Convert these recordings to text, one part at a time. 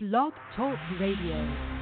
Blog Talk Radio.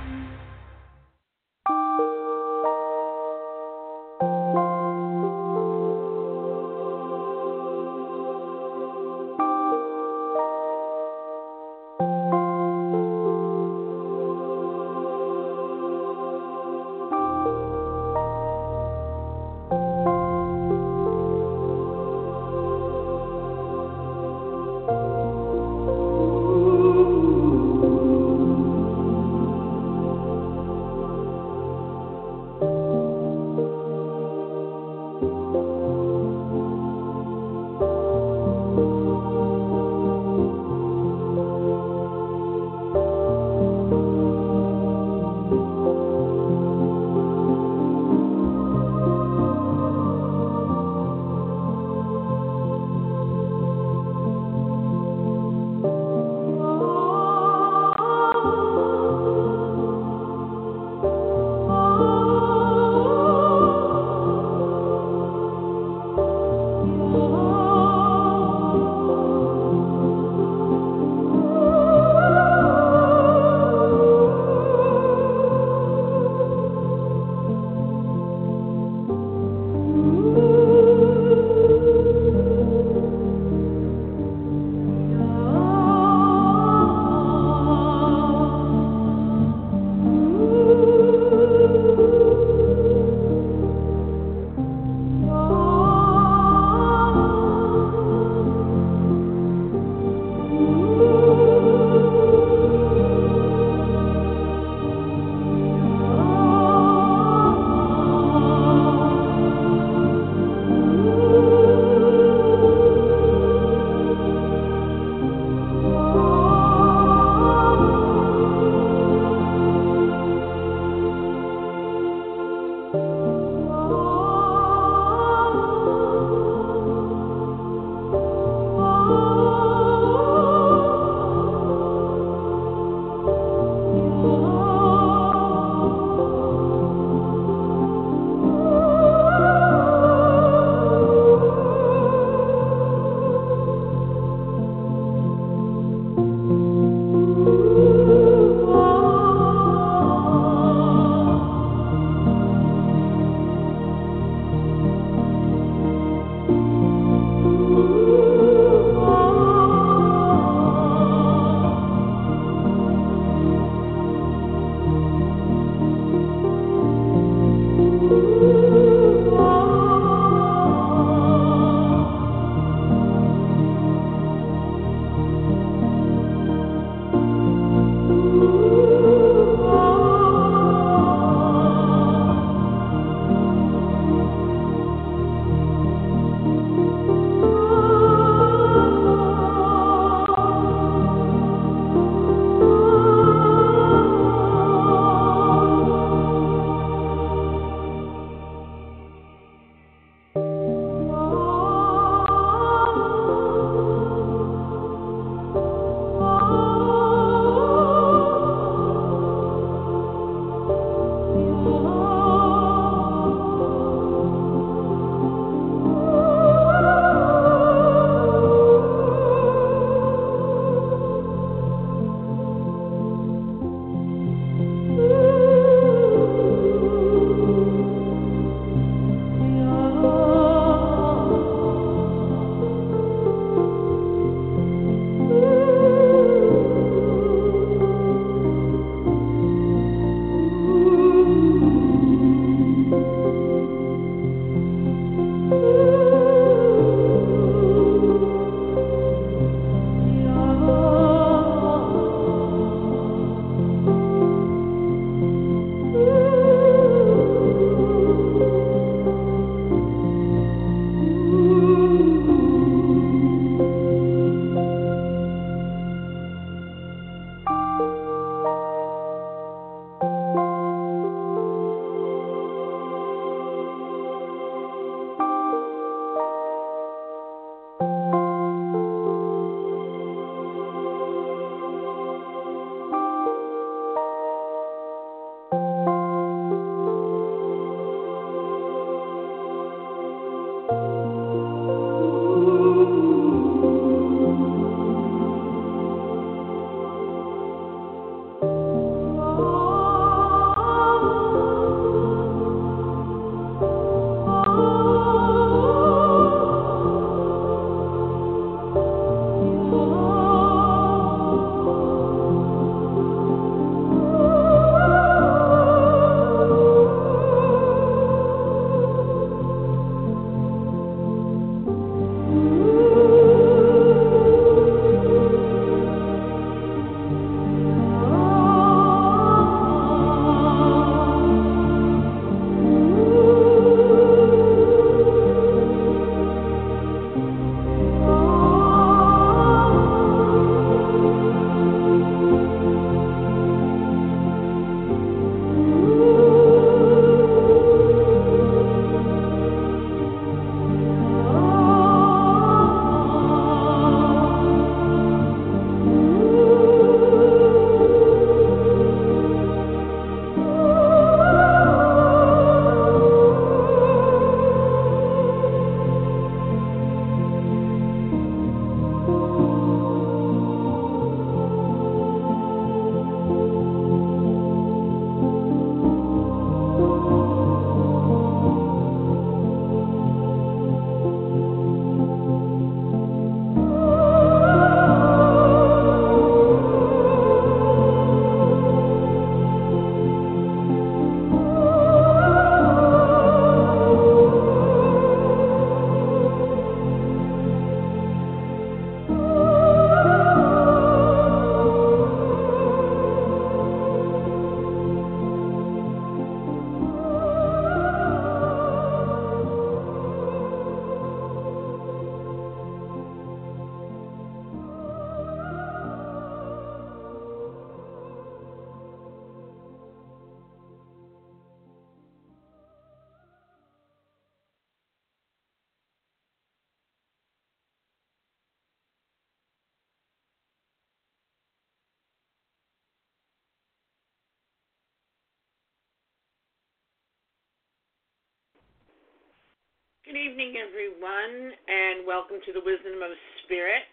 Evening, everyone, and welcome to the Wisdom of Spirit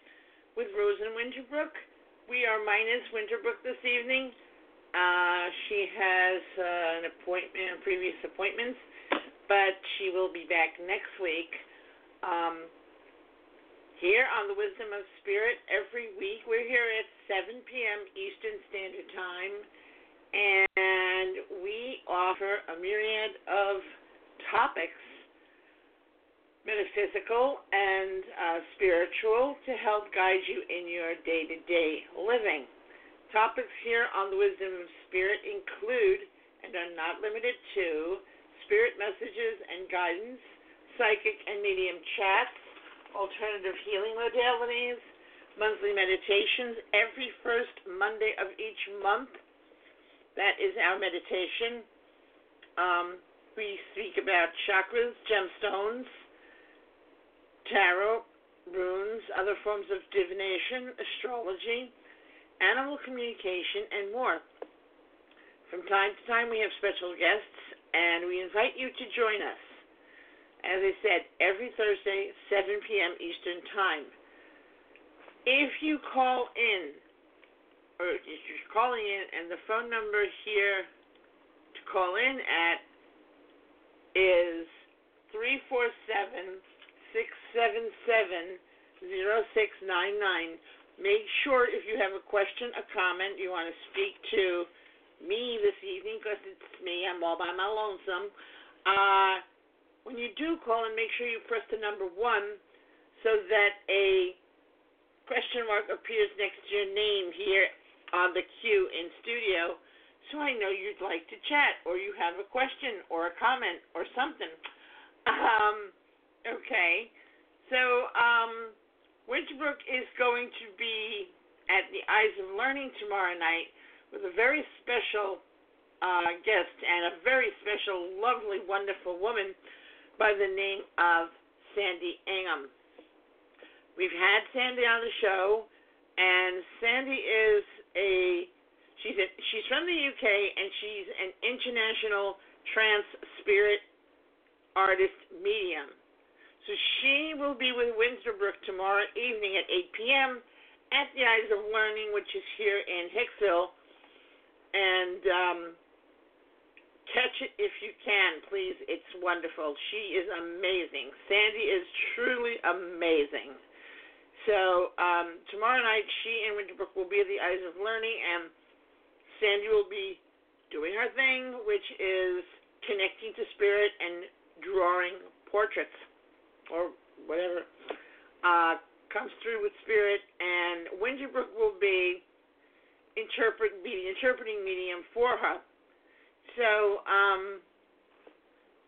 with Rose and Winterbrook. We are minus Winterbrook this evening. Uh, she has uh, an appointment, previous appointments, but she will be back next week. Um, here on the Wisdom of Spirit every week. We're here at 7 p.m. Eastern Standard Time, and we offer a myriad of topics metaphysical and uh, spiritual to help guide you in your day to day living. Topics here on the Wisdom of Spirit include, and are not limited to, spirit messages and guidance, psychic and medium chats, alternative healing modalities, monthly meditations every first Monday of each month. That is our meditation. Um, we speak about chakras, gemstones, tarot, runes, other forms of divination, astrology, animal communication, and more. From time to time, we have special guests, and we invite you to join us. As I said, every Thursday, 7 p.m. Eastern Time. If you call in, or if you're calling in, and the phone number here to call in at is 347 677 0699. Make sure if you have a question, a comment, you want to speak to me this evening, because it's me, I'm all by my lonesome. Uh, when you do call in, make sure you press the number one so that a question mark appears next to your name here on the queue in studio so I know you'd like to chat or you have a question or a comment or something. Um, Okay. So, um, Winterbrook is going to be at the Eyes of Learning tomorrow night with a very special uh, guest and a very special, lovely, wonderful woman by the name of Sandy Ingham. We've had Sandy on the show, and Sandy is a she's a, she's from the UK and she's an international trance spirit artist medium. So she will be with Winterbrook tomorrow evening at 8 p.m. at the Eyes of Learning, which is here in Hicksville. And um, catch it if you can, please. It's wonderful. She is amazing. Sandy is truly amazing. So um, tomorrow night, she and Winterbrook will be at the Eyes of Learning, and Sandy will be doing her thing, which is connecting to spirit and drawing portraits or whatever uh, comes through with spirit, and Winterbrook will be interpret be the interpreting medium for her. So, um,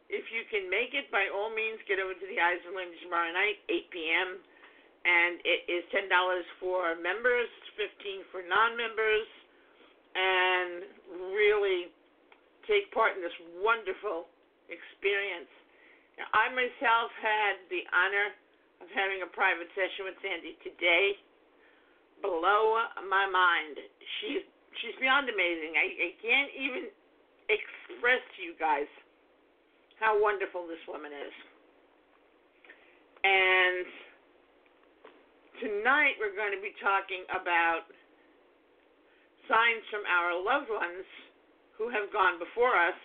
if you can make it, by all means, get over to the Eyes of tomorrow night, 8 p.m. And it is ten dollars for members, fifteen for non-members, and really take part in this wonderful experience. I myself had the honor of having a private session with Sandy today. Blow my mind. She's she's beyond amazing. I, I can't even express to you guys how wonderful this woman is. And tonight we're going to be talking about signs from our loved ones who have gone before us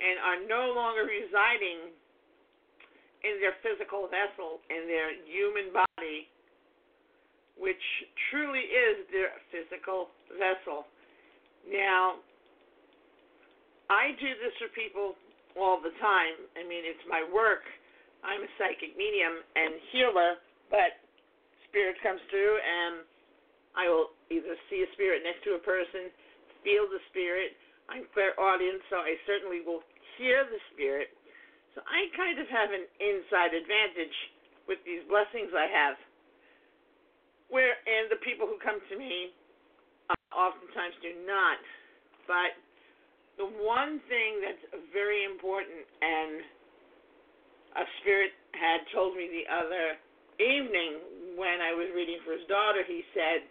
and are no longer residing in their physical vessel, in their human body, which truly is their physical vessel. Now, I do this for people all the time. I mean, it's my work. I'm a psychic medium and healer, but spirit comes through and I will either see a spirit next to a person, feel the spirit. I'm clairaudient, so I certainly will hear the spirit so I kind of have an inside advantage with these blessings I have. Where and the people who come to me uh, oftentimes do not. But the one thing that's very important, and a spirit had told me the other evening when I was reading for his daughter, he said,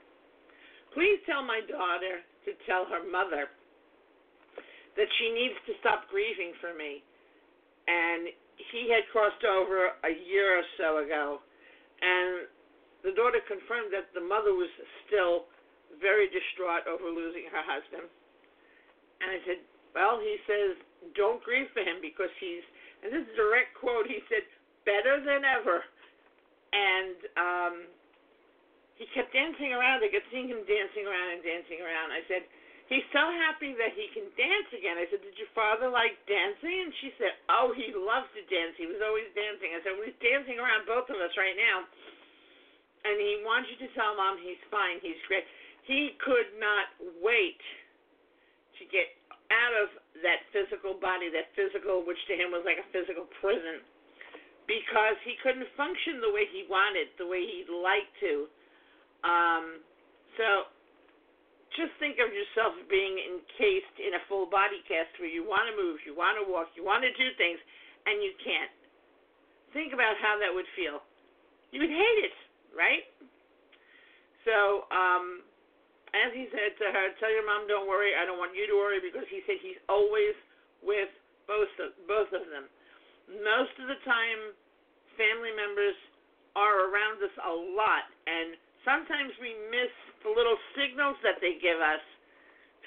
Please tell my daughter to tell her mother that she needs to stop grieving for me and he had crossed over a year or so ago, and the daughter confirmed that the mother was still very distraught over losing her husband. And I said, Well, he says, don't grieve for him because he's, and this is a direct quote, he said, better than ever. And um, he kept dancing around. I kept seeing him dancing around and dancing around. I said, He's so happy that he can dance again. I said, Did your father like dancing? And she said, Oh, he loves to dance. He was always dancing. I said, Well, he's dancing around both of us right now. And he wants you to tell mom he's fine. He's great. He could not wait to get out of that physical body, that physical, which to him was like a physical prison, because he couldn't function the way he wanted, the way he'd like to. Um, so just think of yourself being encased in a full body cast where you want to move, you want to walk, you want to do things, and you can't. Think about how that would feel. You would hate it, right? So, um, as he said to her, tell your mom don't worry. I don't want you to worry because he said he's always with both of, both of them. Most of the time, family members are around us a lot, and sometimes we miss the little signals that they give us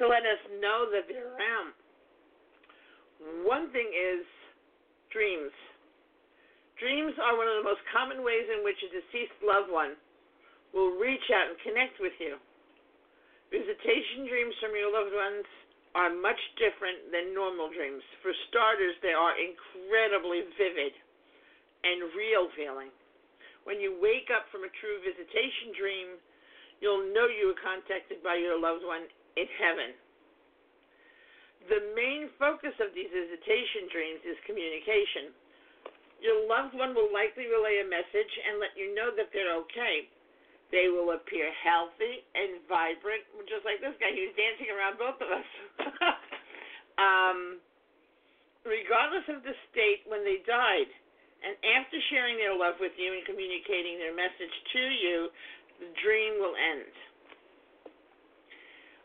to let us know that they're around. One thing is dreams. Dreams are one of the most common ways in which a deceased loved one will reach out and connect with you. Visitation dreams from your loved ones are much different than normal dreams. For starters, they are incredibly vivid and real feeling. When you wake up from a true visitation dream, you'll know you were contacted by your loved one in heaven. The main focus of these visitation dreams is communication. Your loved one will likely relay a message and let you know that they're okay. They will appear healthy and vibrant, just like this guy. He was dancing around both of us. um, regardless of the state when they died, and after sharing their love with you and communicating their message to you, the dream will end.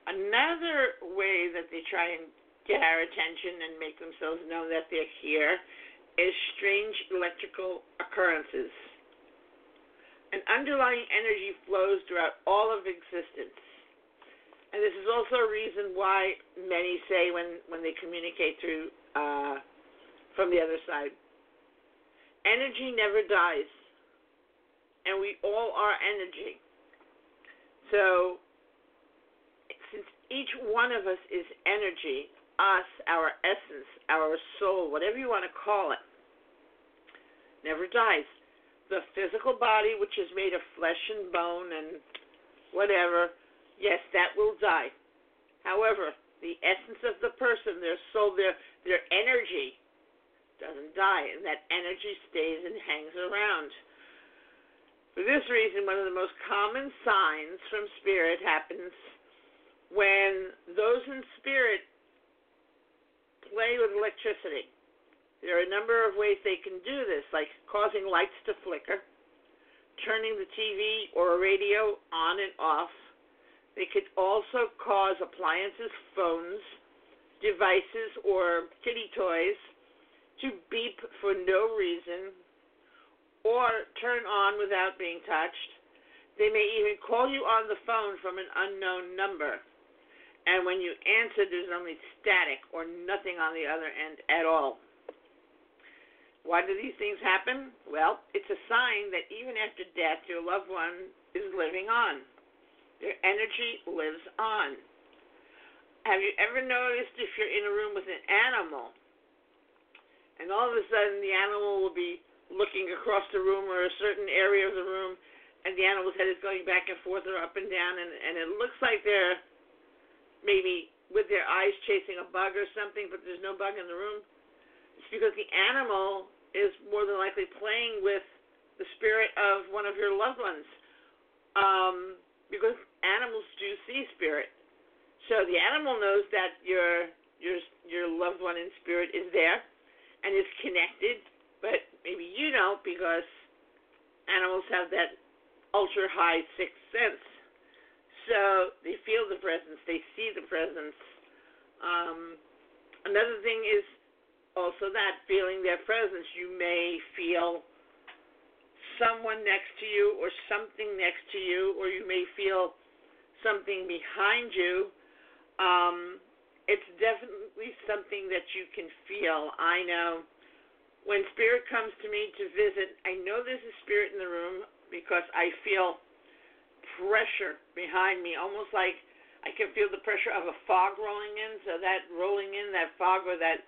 Another way that they try and get our attention and make themselves know that they're here is strange electrical occurrences. An underlying energy flows throughout all of existence. And this is also a reason why many say when, when they communicate through uh, from the other side, energy never dies, and we all are energy. So, since each one of us is energy, us, our essence, our soul, whatever you want to call it, never dies the physical body, which is made of flesh and bone and whatever, yes, that will die. However, the essence of the person, their soul, their their energy doesn't die, and that energy stays and hangs around. For this reason, one of the most common signs from spirit happens when those in spirit play with electricity. There are a number of ways they can do this, like causing lights to flicker, turning the TV or a radio on and off. They could also cause appliances, phones, devices, or kitty toys to beep for no reason or turn on without being touched. They may even call you on the phone from an unknown number. And when you answer, there's only static or nothing on the other end at all. Why do these things happen? Well, it's a sign that even after death, your loved one is living on. Their energy lives on. Have you ever noticed if you're in a room with an animal, and all of a sudden the animal will be looking across the room or a certain area of the room, and the animal's head is going back and forth or up and down, and, and it looks like they're maybe with their eyes chasing a bug or something, but there's no bug in the room? It's because the animal is more than likely playing with the spirit of one of your loved ones. Um, because animals do see spirit. So the animal knows that your your your loved one in spirit is there and it's connected, but maybe you don't because animals have that ultra high sixth sense. So they feel the presence, they see the presence. Um, another thing is also that feeling their presence. You may feel someone next to you or something next to you, or you may feel something behind you. Um, it's definitely something that you can feel. I know when spirit comes to me to visit, I know there's a spirit in the room because I feel pressure behind me, almost like I can feel the pressure of a fog rolling in. So that rolling in, that fog, or that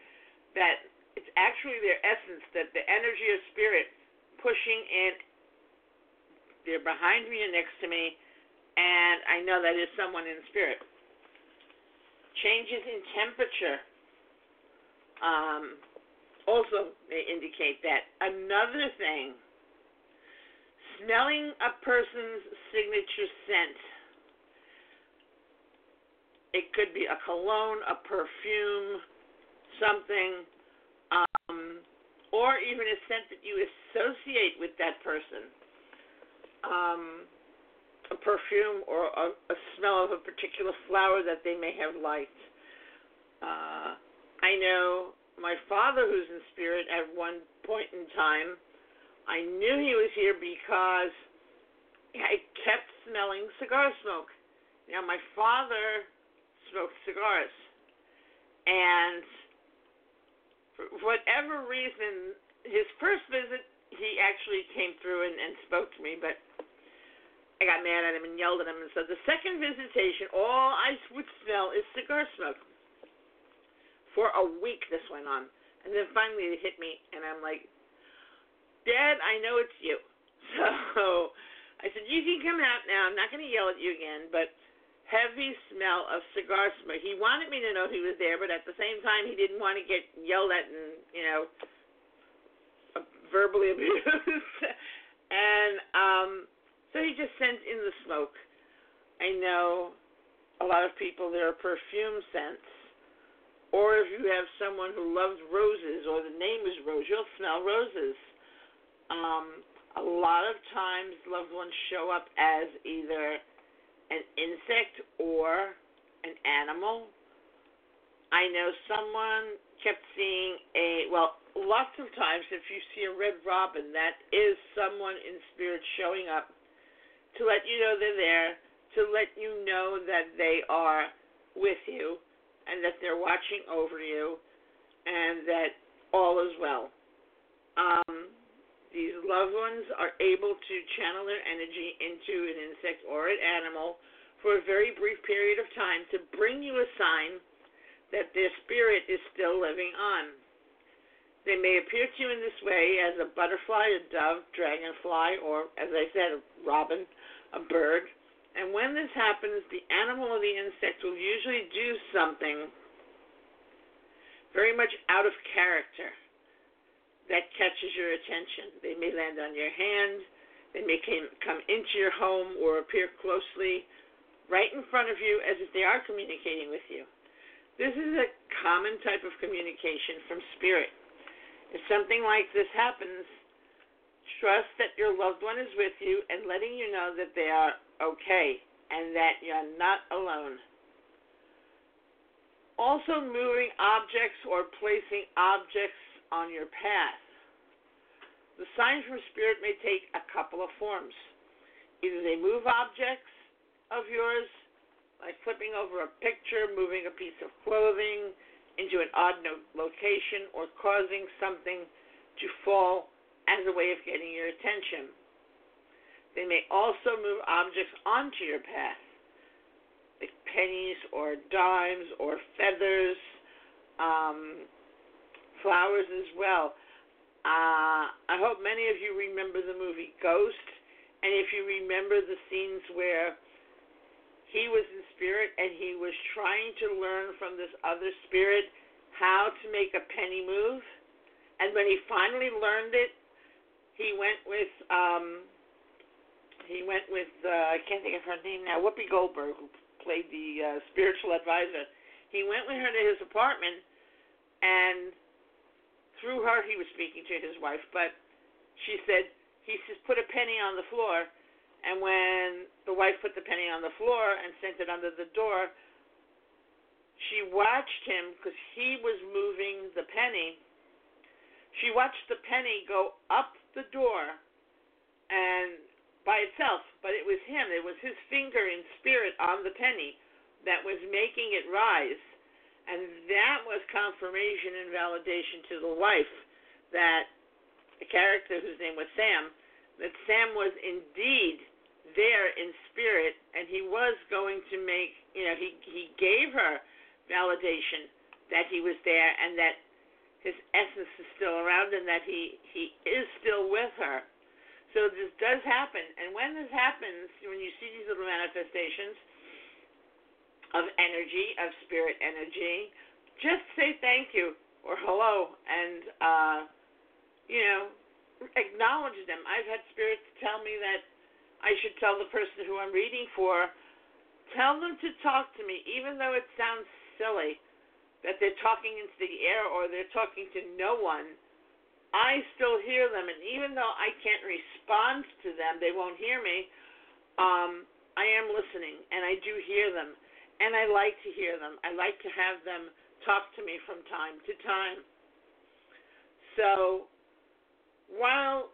that it's actually their essence, that the energy of spirit pushing in. They're behind me and next to me, and I know that is someone in spirit. Changes in temperature. Um, also may indicate that. Another thing, smelling a person's signature scent. It could be a cologne, a perfume, something, um, or even a scent that you associate with that person. Um, a perfume or a, a smell of a particular flower that they may have liked. Uh, I know my father, who's in spirit, at one point in time, I knew he was here because I kept smelling cigar smoke. Now, my father smoked cigars, and for whatever reason, his first visit, he actually came through and, and spoke to me, but I got mad at him and yelled at him. And so the second visitation, all I would smell is cigar smoke. For a week this went on. And then finally it hit me, and I'm like, Dad, I know it's you. So I said, You can come out now. I'm not going to yell at you again, but heavy smell of cigar smoke. He wanted me to know he was there, but at the same time, he didn't want to get yelled at and, you know, verbally abused. and um, so he just sent in the smoke. I know a lot of people, there are perfume scents or if you have someone who loves roses or the name is Rose, you'll smell roses. Um, a lot of times loved ones show up as either an insect or an animal. I know someone kept seeing a, well, lots of times if you see a red robin, that is someone in spirit showing up to let you know they're there, to let you know that they are with you and that they're watching over you and that all is well. Um, these loved ones are able to channel their energy into an insect or an animal for a very brief period of time to bring you a sign that their spirit is still living on. They may appear to you in this way as a butterfly, a dove, dragonfly, or, as I said, a robin, a bird. And when this happens, the animal or the insect will usually do something very much out of character that catches your attention. They may land on your hand, they may come into your home or appear closely right in front of you as if they are communicating with you. This is a common type of communication from spirit. If something like this happens, trust that your loved one is with you and letting you know that they are okay and that you're not alone. Also, moving objects or placing objects on your path. The signs from spirit may take a couple of forms. Either they move objects of yours, like flipping over a picture, moving a piece of clothing into an odd location, or causing something to fall as a way of getting your attention. They may also move objects onto your path, like pennies or dimes or feathers, um, flowers as well. Uh, I hope many of you remember the movie Ghost, and if you remember the scenes where he was in spirit and he was trying to learn from this other spirit how to make a penny move, and when he finally learned it, he went with um, he went with uh, I can't think of her name now. Whoopi Goldberg, who played the uh, spiritual advisor. He went with her to his apartment, and through her he was speaking to his wife. But she said he says put a penny on the floor, and when the wife put the penny on the floor and sent it under the door, she watched him because he was moving the penny, She watched the penny go up the door and by itself, but it was him. It was his finger in spirit on the penny that was making it rise. And that was confirmation and validation to the wife that the character whose name was Sam, that Sam was indeed there in spirit and he was going to make, you know, he, he gave her validation that he was there and that his essence is still around and that he, he is still with her. So this does happen. And when this happens, when you see these little manifestations of energy, of spirit energy, just say thank you or hello and, uh, you know, acknowledge them. I've had spirits tell me that I should tell the person who I'm reading for, tell them to talk to me, even though it sounds silly that they're talking into the air or they're talking to no one, I still hear them. And even though I can't respond to them, they won't hear me, um, I am listening and I do hear them. And I like to hear them. I like to have them talk to me from time to time. So while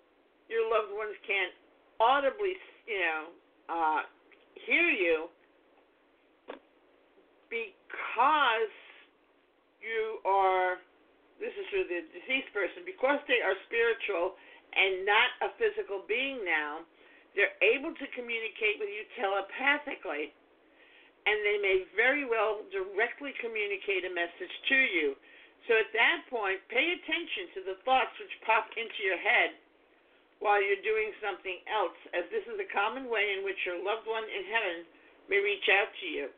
your loved ones can't audibly, you know, uh, hear you, because you are, this is for the deceased person, because they are spiritual and not a physical being now, they're able to communicate with you telepathically. And they may very well directly communicate a message to you. So at that point, pay attention to the thoughts which pop into your head while you're doing something else, as this is a common way in which your loved one in heaven may reach out to you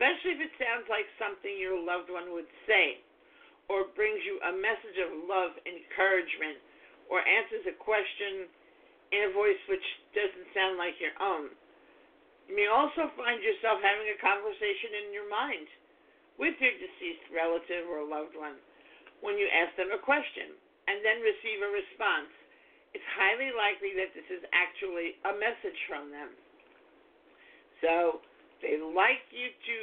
especially if it sounds like something your loved one would say, or brings you a message of love, encouragement, or answers a question in a voice which doesn't sound like your own. You may also find yourself having a conversation in your mind with your deceased relative or loved one when you ask them a question and then receive a response. It's highly likely that this is actually a message from them. So, they like you to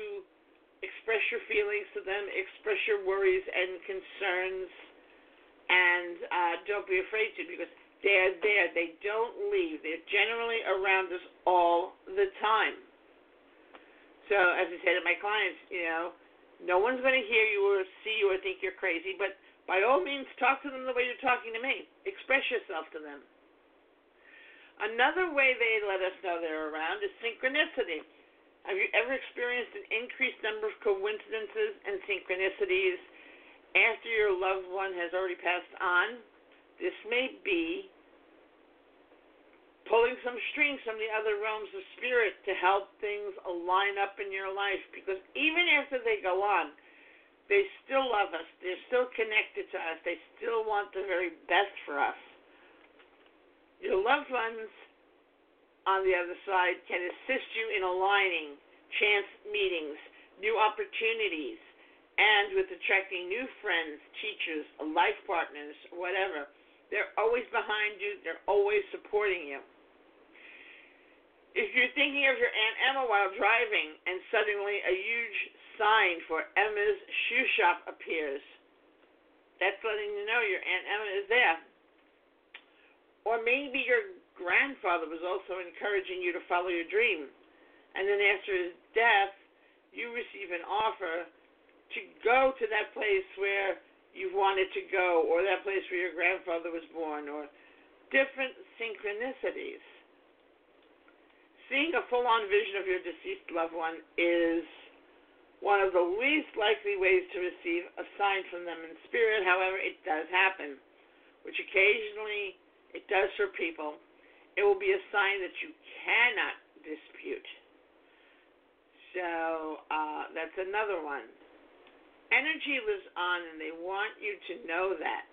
express your feelings to them, express your worries and concerns, and uh, don't be afraid to because they're there. They don't leave. They're generally around us all the time. So, as I say to my clients, you know, no one's going to hear you or see you or think you're crazy, but by all means, talk to them the way you're talking to me. Express yourself to them. Another way they let us know they're around is synchronicity. Have you ever experienced an increased number of coincidences and synchronicities after your loved one has already passed on? This may be pulling some strings from the other realms of spirit to help things align up in your life because even after they go on, they still love us. They're still connected to us. They still want the very best for us. Your loved ones on the other side can assist you in aligning chance meetings, new opportunities, and with attracting new friends, teachers, life partners, whatever. They're always behind you, they're always supporting you. If you're thinking of your Aunt Emma while driving and suddenly a huge sign for Emma's shoe shop appears, that's letting you know your Aunt Emma is there. Or maybe your grandfather was also encouraging you to follow your dream. And then after his death, you receive an offer to go to that place where you wanted to go, or that place where your grandfather was born, or different synchronicities. Seeing a full on vision of your deceased loved one is one of the least likely ways to receive a sign from them in spirit. However, it does happen, which occasionally it does for people it will be a sign that you cannot dispute. So uh, that's another one. Energy lives on, and they want you to know that.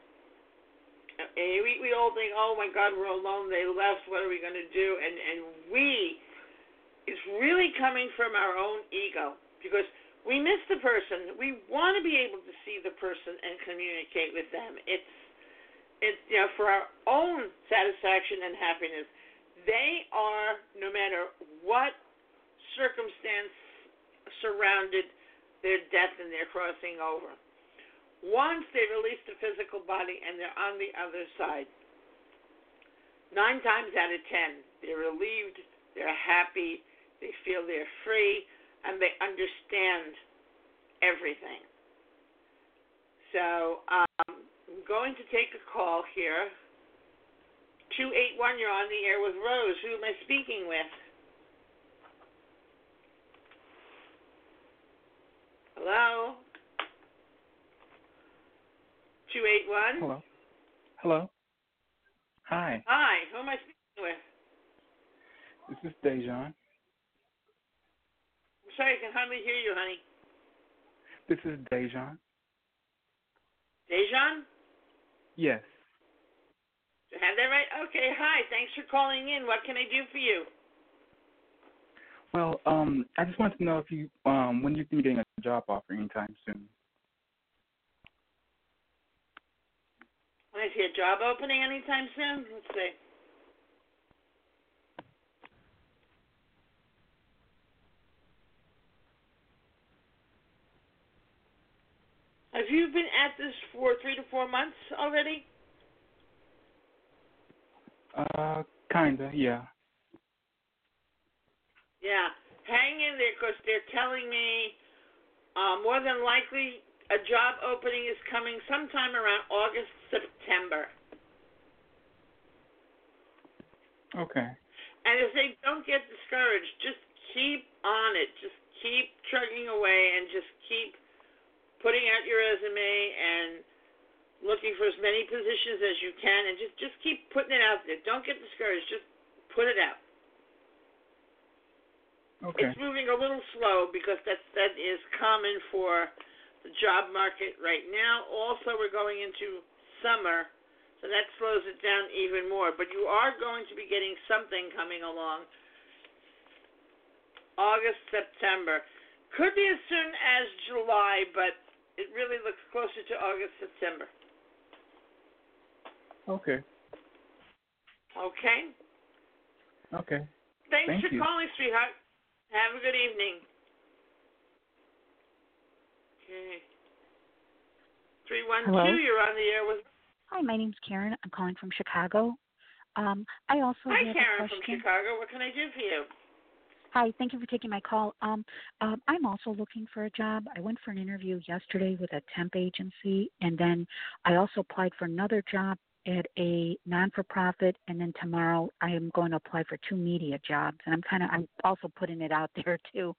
And we, we all think, oh my God, we're alone. They left. What are we going to do? And and we, it's really coming from our own ego because we miss the person. We want to be able to see the person and communicate with them. It's it's you know for our own satisfaction and happiness. They are no matter what circumstance surrounded their death and their crossing over. Once they release the physical body and they're on the other side, nine times out of ten, they're relieved, they're happy, they feel they're free, and they understand everything. So um, I'm going to take a call here. 281, you're on the air with Rose. Who am I speaking with? Hello? 281? Hello. Hello. Hi. Hi, who am I speaking with? This is Dejan. I'm sorry, I can hardly hear you, honey. This is Dejan. Dejan? Yes. Have that right? Okay, hi. Thanks for calling in. What can I do for you? Well, um, I just wanted to know if you, um, when you you're getting a job offer anytime soon. When I see a job opening anytime soon? Let's see. Have you been at this for three to four months already? Uh, kinda, yeah. Yeah. Hang in there because they're telling me uh, more than likely a job opening is coming sometime around August, September. Okay. And if they don't get discouraged, just keep on it. Just keep chugging away and just keep putting out your resume and looking for as many positions as you can and just just keep putting it out there. Don't get discouraged. Just put it out. Okay. It's moving a little slow because that's that is common for the job market right now. Also, we're going into summer, so that slows it down even more. But you are going to be getting something coming along. August, September. Could be as soon as July, but it really looks closer to August, September. Okay. Okay? Okay. Thanks Thank for you. calling, sweetheart. Have a good evening. Okay. 312, you're on the air with. Hi, my name's Karen. I'm calling from Chicago. Um, I also Hi, have Karen a from. Chicago. What can I do for you? Hi, thank you for taking my call. Um, um, I'm also looking for a job. I went for an interview yesterday with a temp agency, and then I also applied for another job at a non-for-profit, and then tomorrow I am going to apply for two media jobs. And I'm kind of I'm also putting it out there too,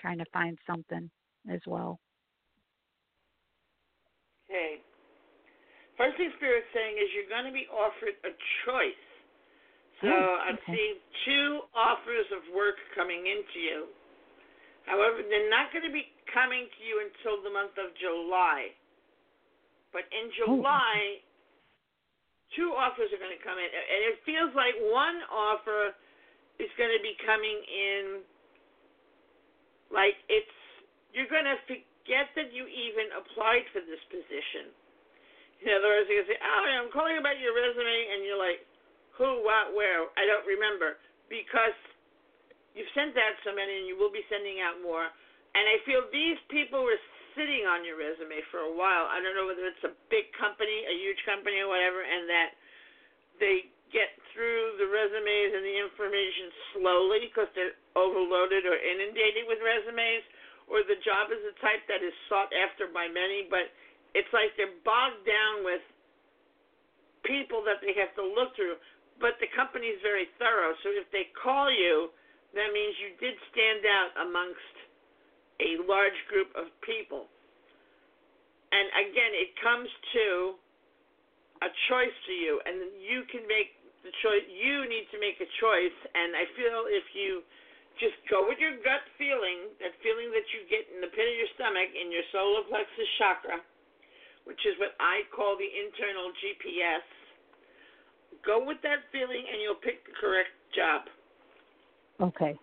trying to find something as well. Okay. First thing Spirit's saying is you're going to be offered a choice. So Oh, I'm okay. seeing two offers of work coming into you. However, they're not going to be coming to you until the month of July. But in oh, July, okay. Two offers are going to come in. And it feels like one offer is going to be coming in like it's, you're going to forget that you even applied for this position. In other words, you're going to say, oh, I'm calling about your resume, and you're like, who, what, where? I don't remember. Because you've sent out so many, and you will be sending out more. And I feel these people were sitting on your resume for a while. I don't know whether it's a big company, a huge company, or whatever, and that they get through the resumes and the information slowly because they're overloaded or inundated with resumes, or the job is a type that is sought after by many, but it's like they're bogged down with people that they have to look through. But the company is very thorough, so if they call you, that means you did stand out amongst a large group of people. And again, it comes to a choice to you, and you can make the choice. You need to make a choice, and I feel if you just go with your gut feeling, that feeling that you get in the pit of your stomach in your solar plexus chakra, which is what I call the internal GPS. Go with that feeling, and you'll pick the correct job. Okay.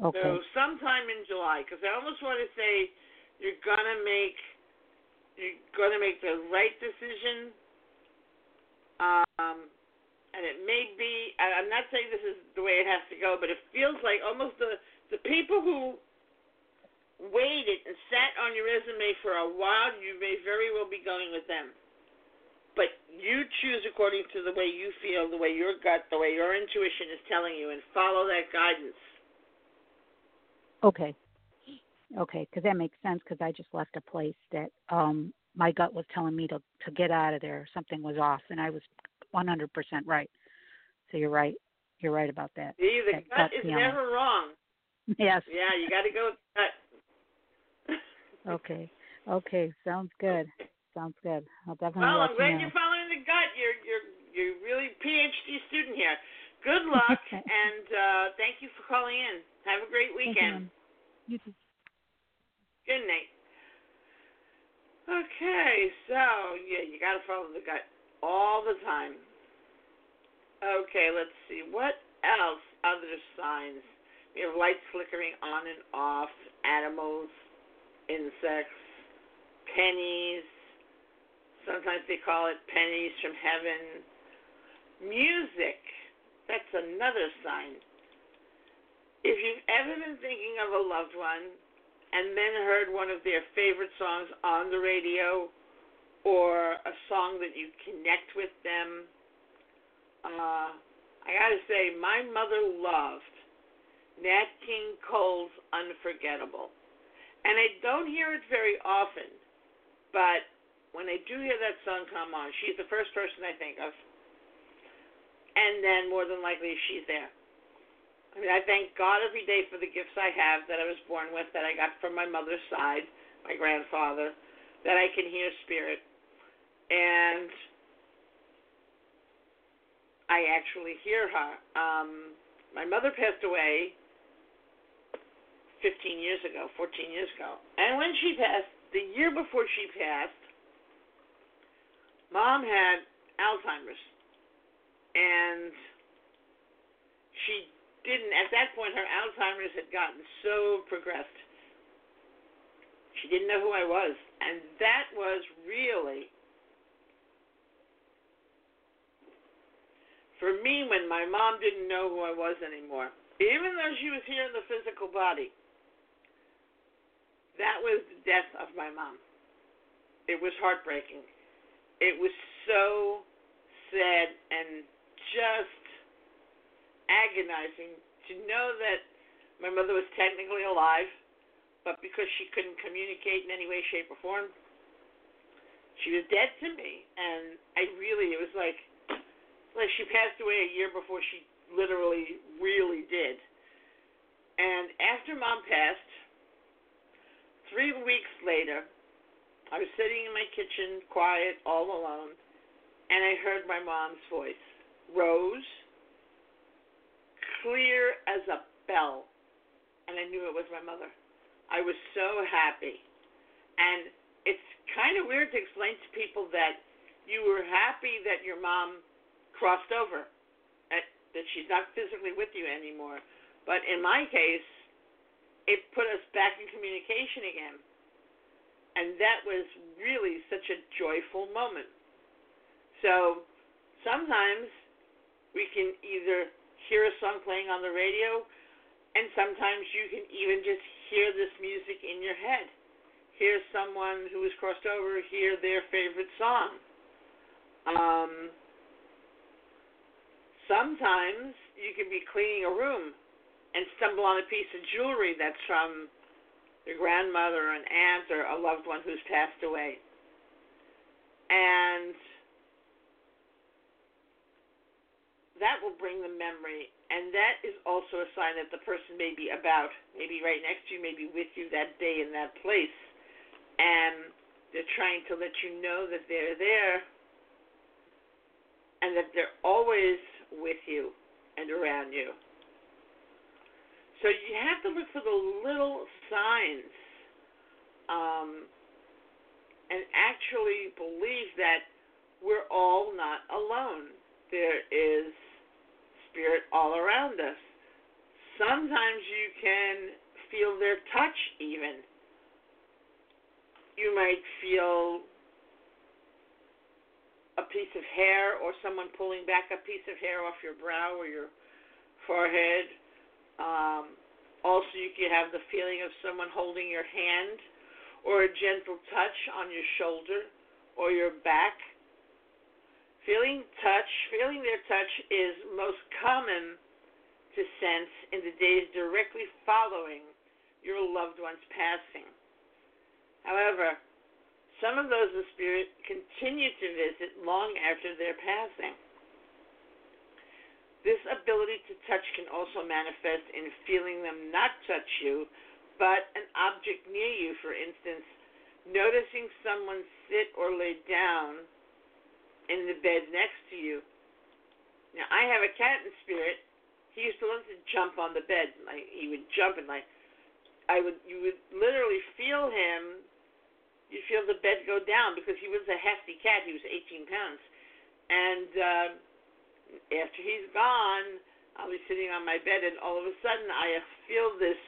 Okay. So sometime in July, because I almost want to say you're gonna make you're gonna make the right decision. Um, and it may be. I'm not saying this is the way it has to go, but it feels like almost the the people who waited and sat on your resume for a while, you may very well be going with them. But you choose according to the way you feel, the way your gut, the way your intuition is telling you, and follow that guidance. Okay. Okay, because that makes sense. Because I just left a place that um my gut was telling me to to get out of there. Something was off, and I was 100% right. So you're right. You're right about that. See, the that gut, is feeling. never wrong. Yes. Yeah, you got to go with the gut. Okay. Okay. Sounds good. Sounds good. I'll definitely Well, I'm you glad know. you're following the gut. You're you're you're really PhD student here. Good luck, and uh, thank you for calling in. Have a great Thank you, weekend. You too. Good night. Okay, so yeah, you got to follow the gut all the time. Okay, let's see what else. Other signs. We have lights flickering on and off. Animals, insects, pennies. Sometimes they call it pennies from heaven. Music. That's another sign. If you've ever been thinking of a loved one and then heard one of their favorite songs on the radio or a song that you connect with them, uh, I gotta say, my mother loved Nat King Cole's Unforgettable. And I don't hear it very often, but when I do hear that song come on, she's the first person I think of. And then more than likely she's there. I mean, I thank God every day for the gifts I have that I was born with, that I got from my mother's side, my grandfather, that I can hear spirit. And I actually hear her. Um, my mother passed away 15 years ago, 14 years ago. And when she passed, the year before she passed, mom had Alzheimer's. And she didn't, at that point, her Alzheimer's had gotten so progressed. She didn't know who I was. And that was really, for me, when my mom didn't know who I was anymore, even though she was here in the physical body, that was the death of my mom. It was heartbreaking. It was so sad and just agonizing to know that my mother was technically alive, but because she couldn't communicate in any way, shape, or form, she was dead to me. And I really, it was like, like she passed away a year before she literally, really did. And after mom passed, three weeks later, I was sitting in my kitchen, quiet, all alone, and I heard my mom's voice. Rose, clear as a bell. And I knew it was my mother. I was so happy. And it's kind of weird to explain to people that you were happy that your mom crossed over, that she's not physically with you anymore. But in my case, it put us back in communication again. And that was really such a joyful moment. So sometimes we can either hear a song playing on the radio, and sometimes you can even just hear this music in your head. Hear someone who has crossed over hear their favorite song. Um, sometimes you can be cleaning a room and stumble on a piece of jewelry that's from your grandmother, or an aunt, or a loved one who's passed away. And that will bring the memory, and that is also a sign that the person may be about, maybe right next to you, maybe with you that day in that place, and they're trying to let you know that they're there and that they're always with you and around you. So you have to look for the little signs um, and actually believe that we're all not alone. There is spirit all around us. Sometimes you can feel their touch, even. You might feel a piece of hair or someone pulling back a piece of hair off your brow or your forehead. Um, Also, you can have the feeling of someone holding your hand or a gentle touch on your shoulder or your back. Feeling touch, feeling their touch is most common to sense in the days directly following your loved one's passing. However, some of those in spirit continue to visit long after their passing. This ability to touch can also manifest in feeling them not touch you, but an object near you, for instance, noticing someone sit or lay down in the bed next to you. Now, I have a cat in spirit. He used to love to jump on the bed. Like he would jump and like I would you would literally feel him. You'd feel the bed go down because he was a hefty cat. He was 18 pounds, and. Uh, after he's gone, I'll be sitting on my bed, and all of a sudden I feel this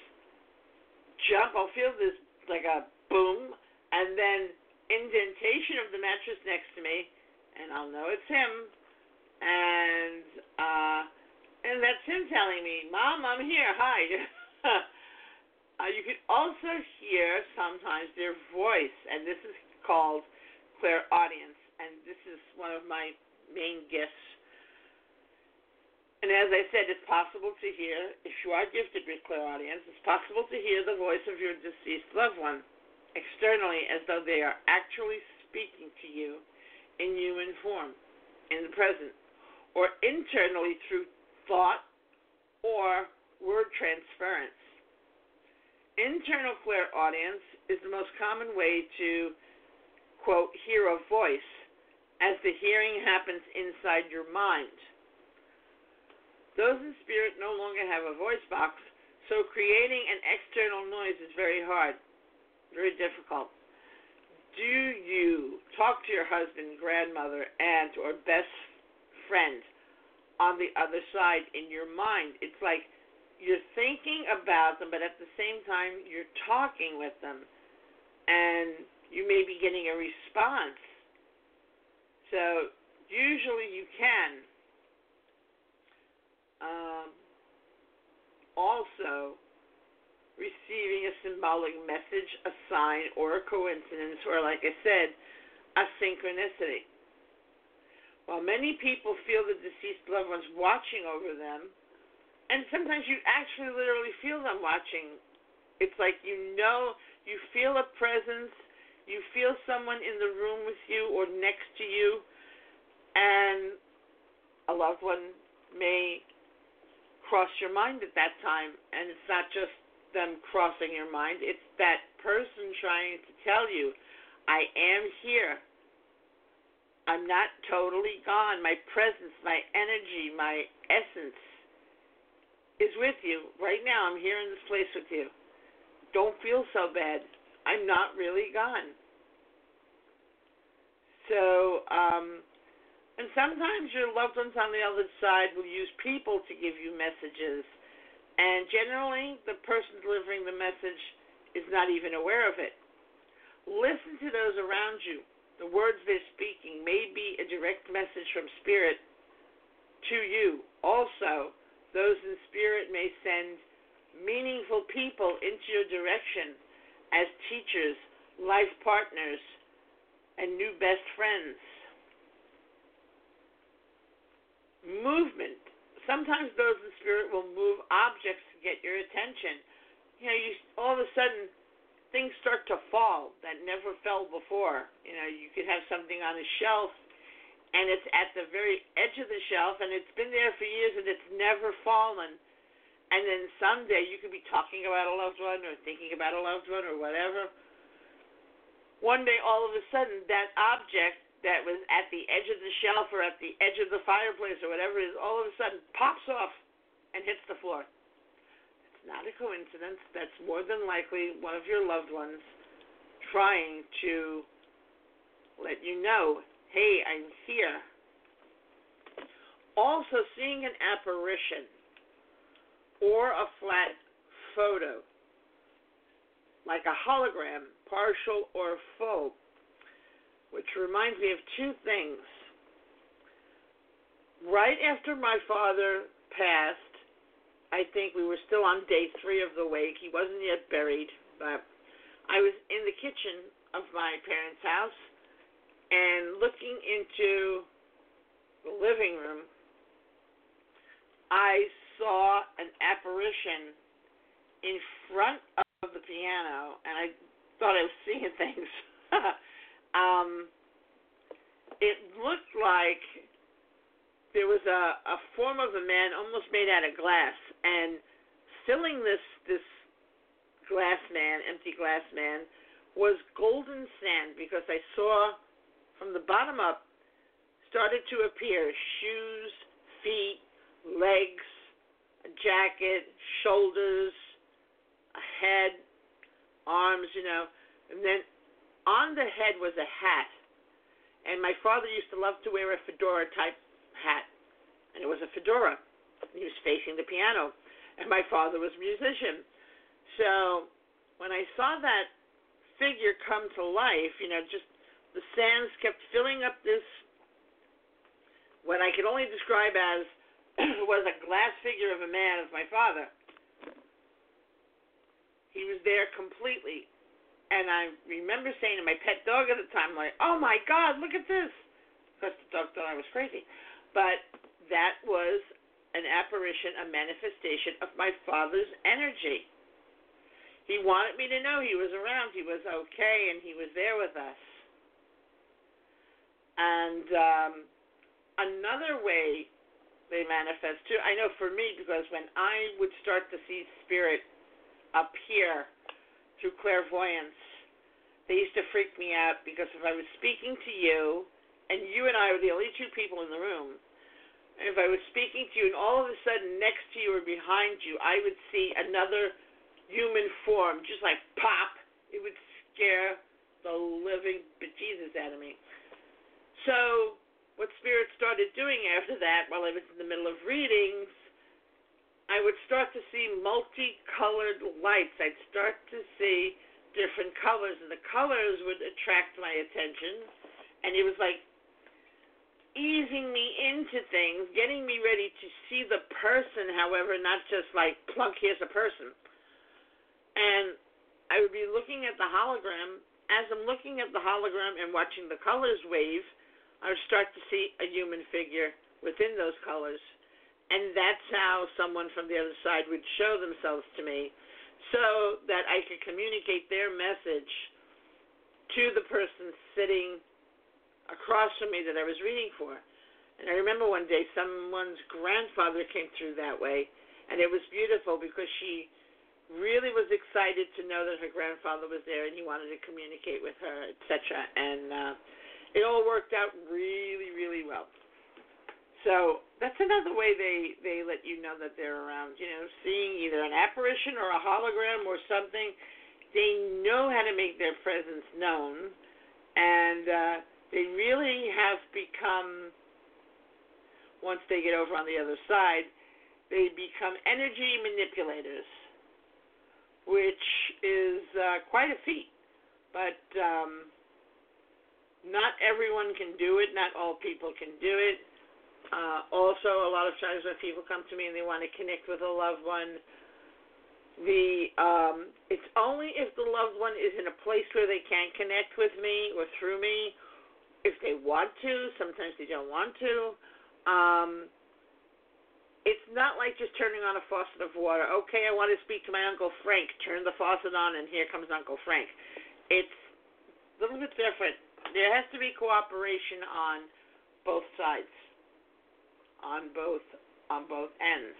jump. I'll feel this like a boom, and then indentation of the mattress next to me, and I'll know it's him. And uh, and that's him telling me, "Mom, I'm here. Hi." uh, you can also hear sometimes their voice, and this is called clairaudience, and this is one of my main gifts and as I said, it's possible to hear, if you are gifted with clairaudience, it's possible to hear the voice of your deceased loved one externally as though they are actually speaking to you in human form, in the present, or internally through thought or word transference. Internal clairaudience is the most common way to, quote, hear a voice, as the hearing happens inside your mind. Those in spirit no longer have a voice box, so creating an external noise is very hard, very difficult. Do you talk to your husband, grandmother, aunt, or best friend on the other side in your mind? It's like you're thinking about them, but at the same time, you're talking with them, and you may be getting a response. So, usually you can um, also receiving a symbolic message, a sign, or a coincidence, or like I said, a synchronicity. While many people feel the deceased loved ones watching over them, and sometimes you actually literally feel them watching. It's like you know, you feel a presence, you feel someone in the room with you or next to you, and a loved one may cross your mind at that time. And it's not just them crossing your mind, it's that person trying to tell you, I am here. I'm not totally gone. My presence, my energy, my essence is with you. Right now, I'm here in this place with you. Don't feel so bad. I'm not really gone. So, um, and sometimes your loved ones on the other side will use people to give you messages. And generally, the person delivering the message is not even aware of it. Listen to those around you. The words they're speaking may be a direct message from Spirit to you. Also, those in Spirit may send meaningful people into your direction as teachers, life partners, and new best friends movement. Sometimes those in spirit will move objects to get your attention. You know, you all of a sudden things start to fall that never fell before. You know, you could have something on a shelf and it's at the very edge of the shelf and it's been there for years and it's never fallen. And then someday you could be talking about a loved one or thinking about a loved one or whatever. One day all of a sudden that object that was at the edge of the shelf or at the edge of the fireplace or whatever it is, all of a sudden pops off and hits the floor. It's not a coincidence. That's more than likely one of your loved ones trying to let you know, hey, I'm here. Also, seeing an apparition or a flat photo, like a hologram, partial or full, which reminds me of two things. Right after my father passed, I think we were still on day three of the wake. He wasn't yet buried, but I was in the kitchen of my parents' house and looking into the living room. I saw an apparition in front of the piano, and I thought I was seeing things. Um, it looked like there was a, a form of a man almost made out of glass, and filling this this glass man, empty glass man, was golden sand because I saw from the bottom up started to appear shoes, feet, legs, a jacket, shoulders, a head, arms, you know, and then on the head was a hat. And my father used to love to wear a fedora type hat, and it was a fedora. He was facing the piano, and my father was a musician. So when I saw that figure come to life, you know, just the sands kept filling up this what I could only describe as was a glass figure of a man of my father. He was there completely. And I remember saying to my pet dog at the time, like, oh my God, look at this. Because the dog thought I was crazy. But that was an apparition, a manifestation of my father's energy. He wanted me to know he was around, he was okay, and he was there with us. And um, another way they manifest too, I know for me, because when I would start to see spirit appear through clairvoyance, they used to freak me out because if I was speaking to you, and you and I were the only two people in the room, if I was speaking to you and all of a sudden next to you or behind you, I would see another human form, just like pop, it would scare the living bejesus out of me. So, what Spirit started doing after that, while I was in the middle of readings, I would start to see multicolored lights. I'd start to see different colors, and the colors would attract my attention. And it was like easing me into things, getting me ready to see the person, however, not just like plunk, here's a person. And I would be looking at the hologram. As I'm looking at the hologram and watching the colors wave, I would start to see a human figure within those colors. And that's how someone from the other side would show themselves to me so that I could communicate their message to the person sitting across from me that I was reading for. And I remember one day someone's grandfather came through that way, and it was beautiful because she really was excited to know that her grandfather was there and he wanted to communicate with her, etc. And uh, it all worked out really, really well. So that's another way they they let you know that they're around. You know, seeing either an apparition or a hologram or something, they know how to make their presence known, and uh, they really have become. Once they get over on the other side, they become energy manipulators, which is uh, quite a feat. But um, not everyone can do it. Not all people can do it uh, also, a lot of times when people come to me and they want to connect with a loved one, the um, it's only if the loved one is in a place where they can connect with me or through me, if they want to. Sometimes they don't want to. Um, it's not like just turning on a faucet of water. Okay, I want to speak to my Uncle Frank. Turn the faucet on, and here comes Uncle Frank. It's a little bit different. There has to be cooperation on both sides on both on both ends.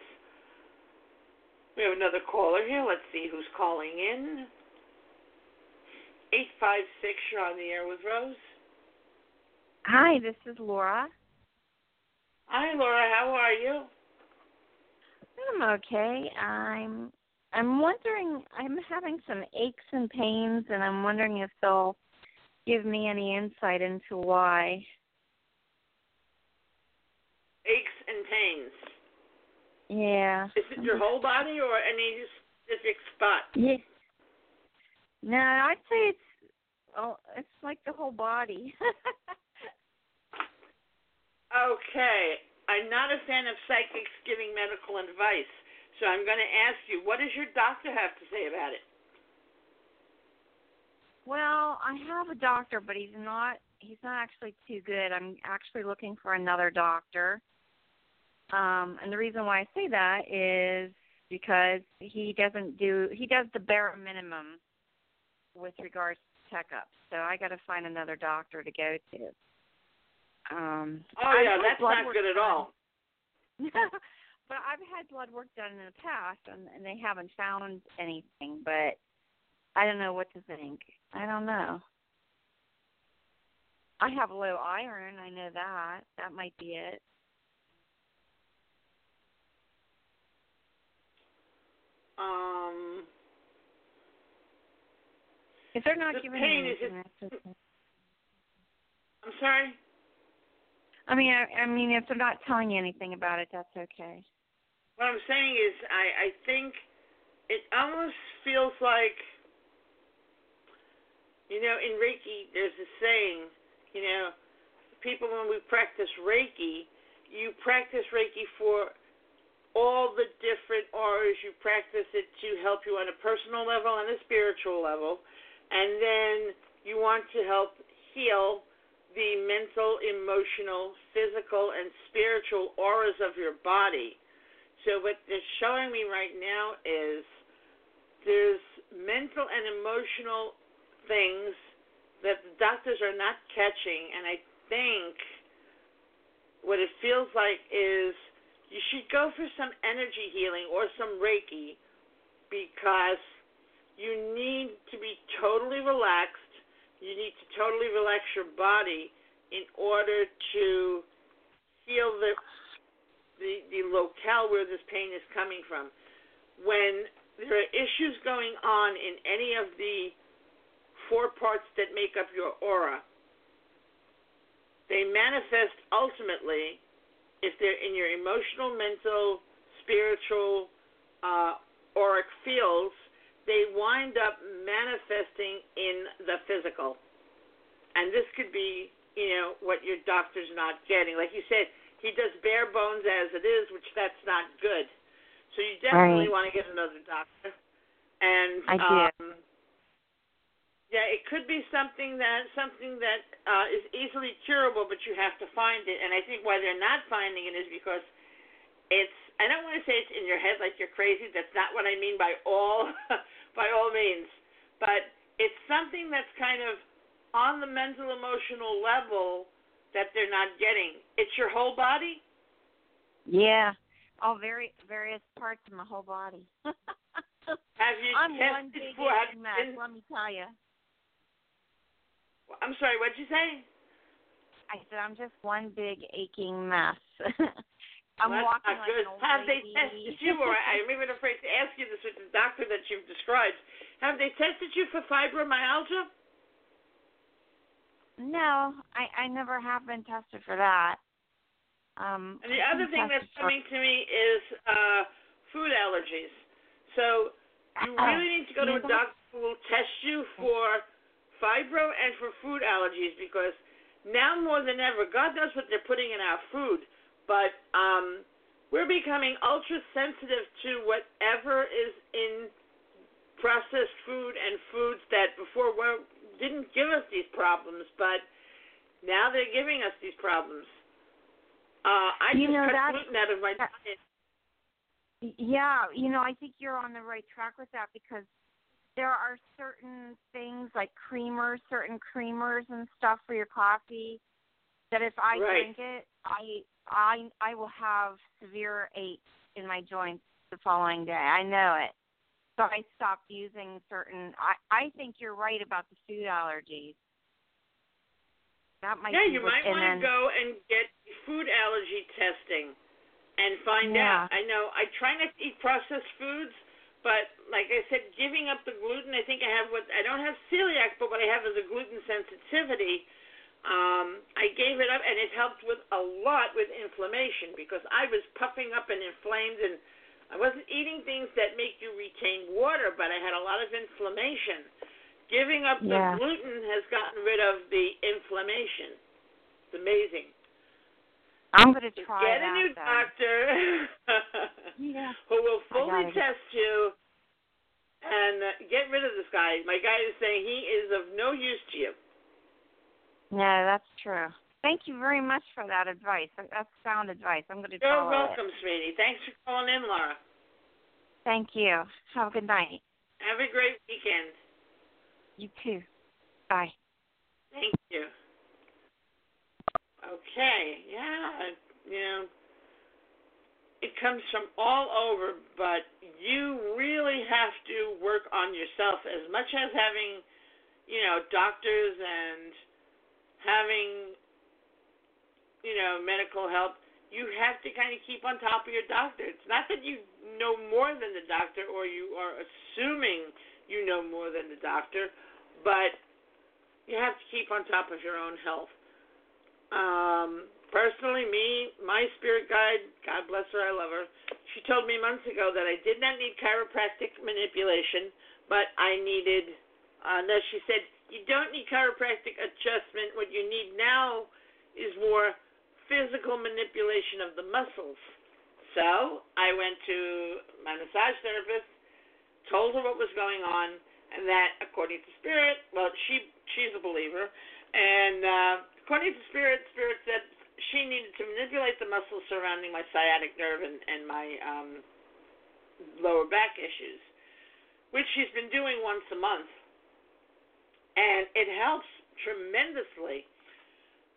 We have another caller here. Let's see who's calling in. Eight five six. You're on the air with Rose. Hi, this is Laura. Hi, Laura. How are you? I'm okay. I'm I'm wondering. I'm having some aches and pains, and I'm wondering if they'll give me any insight into why aches and pains. Yeah. Is it your whole body or any specific spot? Yeah. No, I'd say it's oh, it's like the whole body. okay. I'm not a fan of psychics giving medical advice. So I'm going to ask you, what does your doctor have to say about it? Well, I have a doctor, but he's not he's not actually too good. I'm actually looking for another doctor. Um and the reason why I say that is because he doesn't do he does the bare minimum with regards to checkups. So I got to find another doctor to go to. Um Oh yeah, that's not good at all. but I've had blood work done in the past and, and they haven't found anything, but I don't know what to think. I don't know. I have low iron, I know that. That might be it. Um If they're not The giving pain is okay. I'm sorry? I mean, I, I mean, if they're not telling you anything about it, that's okay. What I'm saying is I I think it almost feels like you know, in Reiki there's a saying, you know, people when we practice Reiki, you practice Reiki for all the different auras. You practice it to help you on a personal level and a spiritual level. And then you want to help heal the mental, emotional, physical, and spiritual auras of your body. So, what they're showing me right now is there's mental and emotional things that the doctors are not catching, and I think what it feels like is you should go for some energy healing or some Reiki because you need to be totally relaxed. You need to totally relax your body in order to heal the the, the locale where this pain is coming from. When there are issues going on in any of the four parts that make up your aura. They manifest ultimately if they're in your emotional, mental, spiritual, uh, auric fields, they wind up manifesting in the physical. And this could be, you know, what your doctor's not getting. Like you said, he does bare bones as it is, which that's not good. So you definitely right. want to get another doctor. And I do. um, yeah, it could be something that something that uh, is easily curable, but you have to find it. And I think why they're not finding it is because it's. I don't want to say it's in your head like you're crazy. That's not what I mean by all, by all means. But it's something that's kind of on the mental emotional level that they're not getting. It's your whole body. Yeah. All very various parts of my whole body. Have you I'm one big for? Have mess, let me tell you. I'm sorry. What'd you say? I said I'm just one big aching mess. I'm Well, walking like good. an old Have they tested you, or I'm even afraid to ask you this with the doctor that you've described. Have they tested you for fibromyalgia? No, I I never have been tested for that. Um And the other thing that's for- coming to me is uh, food allergies. So you really need to go to a doctor who will test you for fibro and for food allergies because now more than ever, God knows what they're putting in our food, but um, we're becoming ultra sensitive to whatever is in processed food and foods that before were, didn't give us these problems, but now they're giving us these problems. Uh, I You just know, cut gluten out of my diet. Yeah, you know, I think you're on the right track with that because there are certain things like creamers, certain creamers and stuff for your coffee that if I Right. drink it, I I I will have severe aches in my joints the following day. I know it. So I stopped using certain I I think you're right about the food allergies. That might Yeah, you might want to go and get food allergy testing and find Yeah. out. I know I try not to eat processed foods, but like I said, giving up the gluten, I think I have what I don't have celiac, but what I have is a gluten sensitivity. Um, I gave it up, and it helped with a lot with inflammation because I was puffing up and inflamed, and I wasn't eating things that make you retain water, but I had a lot of inflammation. Giving up Yeah. the gluten has gotten rid of the inflammation. It's amazing. I'm going to try Get that a new then. doctor Yeah. who will fully test you and uh, get rid of this guy. My guy is saying he is of no use to you. Yeah, that's true. Thank you very much for that advice. That's sound advice. I'm going to You're welcome, it. sweetie. Thanks for calling in, Laura. Thank you. Have a good night. Have a great weekend. You too. Bye. Thank you. Okay, yeah, you know, it comes from all over, but you really have to work on yourself as much as having, you know, doctors and having, you know, medical help. You have to kind of keep on top of your doctor. It's not that you know more than the doctor or you are assuming you know more than the doctor, but you have to keep on top of your own health. Um, personally, me, my spirit guide, God bless her, I love her. She told me months ago that I did not need chiropractic manipulation, but I needed. Uh, no, she said you don't need chiropractic adjustment. What you need now is more physical manipulation of the muscles. So I went to my massage therapist, told her what was going on, and that according to spirit, well, she she's a believer, and uh, according to spirit, spirit said she needed to manipulate the muscles surrounding my sciatic nerve and, and my um, lower back issues, which she's been doing once a month, and it helps tremendously.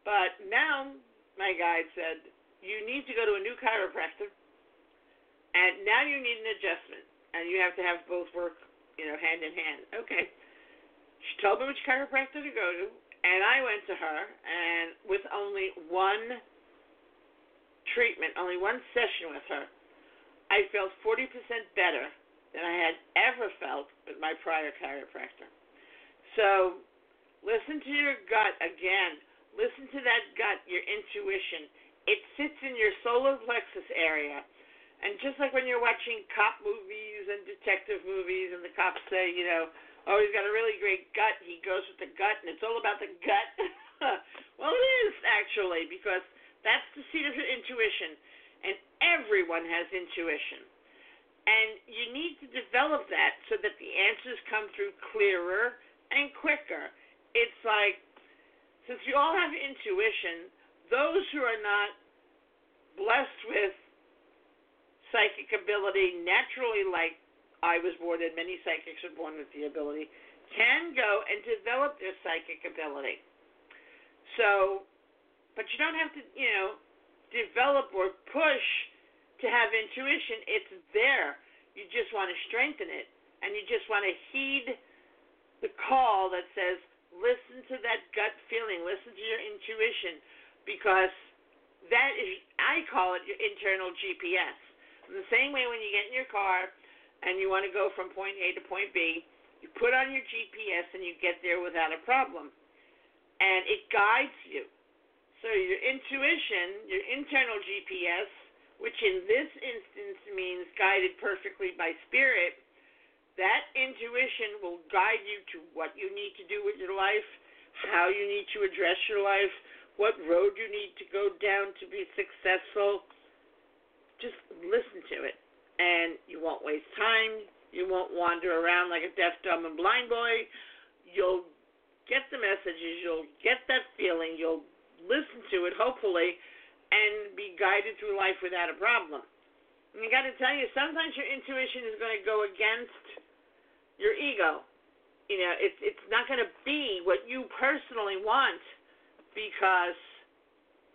But now my guide said you need to go to a new chiropractor, and now you need an adjustment, and you have to have both work, you know, hand in hand. Okay. She told me which chiropractor to go to, and I went to her, and with only one treatment, only one session with her, I felt 40% better than I had ever felt with my prior chiropractor. So, listen to your gut again. Listen to that gut, your intuition. It sits in your solar plexus area. And just like when you're watching cop movies and detective movies, and the cops say, you know, oh, he's got a really great gut, he goes with the gut, and it's all about the gut. well, it is actually, because that's the seat of intuition. And everyone has intuition. And you need to develop that so that the answers come through clearer and quicker. It's like, since we all have intuition, those who are not blessed with psychic ability naturally, like I was born and many psychics are born with the ability, can go and develop their psychic ability. So, but you don't have to, you know, develop or push to have intuition. It's there. You just want to strengthen it, and you just want to heed the call that says, listen to that gut feeling, listen to your intuition, because that is, I call it your internal GPS. In the same way when you get in your car and you want to go from point A to point B, you put on your GPS and you get there without a problem. And it guides you. So your intuition, your internal GPS, which in this instance means guided perfectly by spirit, that intuition will guide you to what you need to do with your life, how you need to address your life, what road you need to go down to be successful. Just listen to it, and you won't waste time. You won't wander around like a deaf, dumb, and blind boy. You'll get the messages. You'll get that feeling. You'll listen to it, hopefully, and be guided through life without a problem. And I got to tell you, sometimes your intuition is going to go against your ego. You know, it's it's not going to be what you personally want because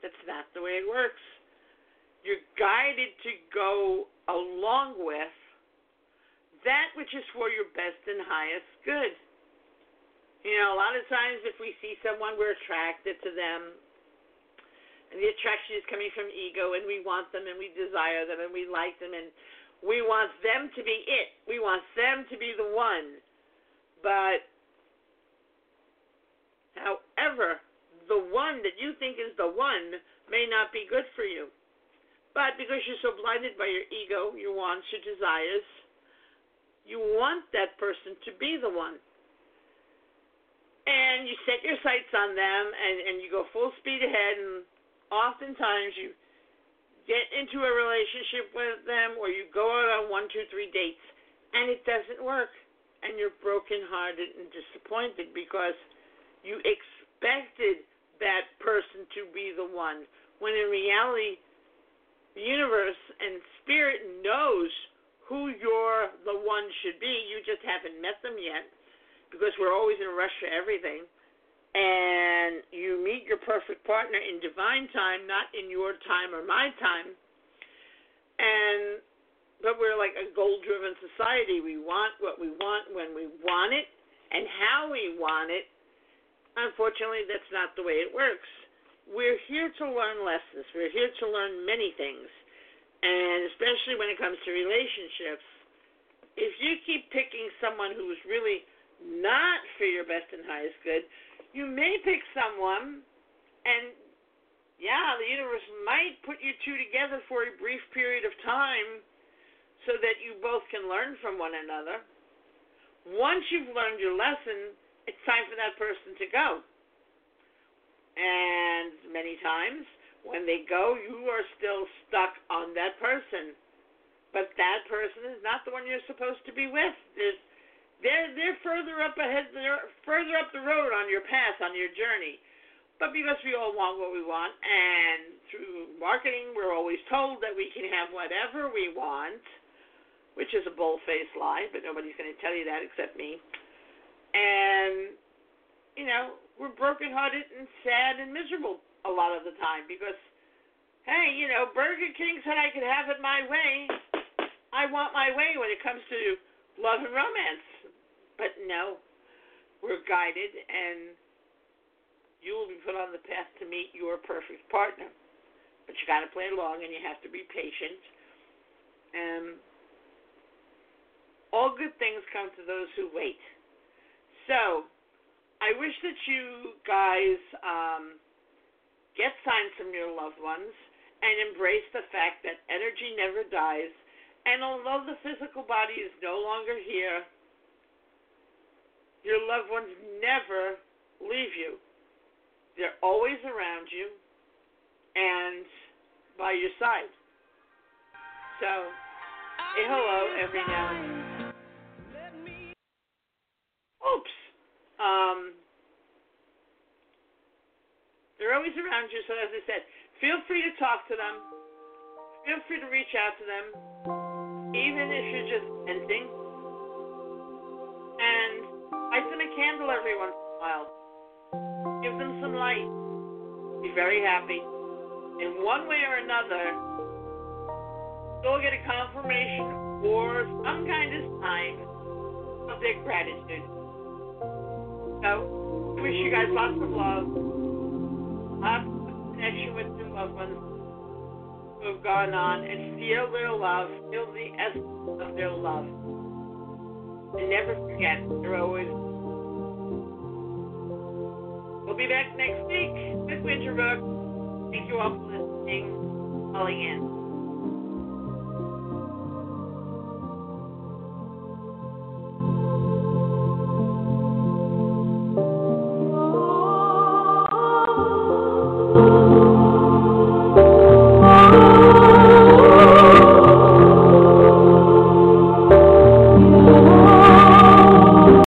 that's not the way it works. You're guided to go along with that which is for your best and highest good. You know, a lot of times if we see someone, we're attracted to them. And the attraction is coming from ego, and we want them, and we desire them, and we like them, and we want them to be it. We want them to be the one. But, however, the one that you think is the one may not be good for you. But because you're so blinded by your ego, your wants, your desires, you want that person to be the one. And you set your sights on them and, and you go full speed ahead and oftentimes you get into a relationship with them or you go out on one, two, three dates and it doesn't work and you're brokenhearted and disappointed because you expected that person to be the one when in reality the universe and spirit knows who you're the one should be you just haven't met them yet because we're always in a rush for everything and you meet your perfect partner in divine time, not in your time or my time. And but we're like a goal driven society. We want what we want when we want it and how we want it. Unfortunately, that's not the way it works. We're here to learn lessons. We're here to learn many things. And especially when it comes to relationships, if you keep picking someone who's really not for your best and highest good, you may pick someone, and yeah, the universe might put you two together for a brief period of time so that you both can learn from one another. Once you've learned your lesson, it's time for that person to go. And many times, when they go, you are still stuck on that person. But that person is not the one you're supposed to be with. There's they're they're further up ahead. They're further up the road on your path on your journey. But because we all want what we want, and through marketing, we're always told that we can have whatever we want, which is a bold-faced lie. But nobody's going to tell you that except me. And you know, we're brokenhearted and sad and miserable a lot of the time because, hey, you know, Burger King said I could have it my way. I want my way when it comes to love and romance. But no, we're guided, and you will be put on the path to meet your perfect partner. But you got to play along, and you have to be patient. And all good things come to those who wait. So, I wish that you guys um, get signs from your loved ones and embrace the fact that energy never dies. And although the physical body is no longer here, your loved ones never leave you. They're always around you and by your side. So, say hello every now and then. Um, they're always around you, so as I said, feel free to talk to them. Feel free to reach out to them, even if you're just venting. And Light them a candle every once in a while. Give them some light. Be very happy. In one way or another, you'll get a confirmation or some kind of sign of their gratitude. So, wish you guys lots of love, lots of connection with your loved ones who have gone on, and feel their love, feel the essence of their love. And never forget, you're always. We'll be back next week with Winter Brook. Thank you all for listening, calling in.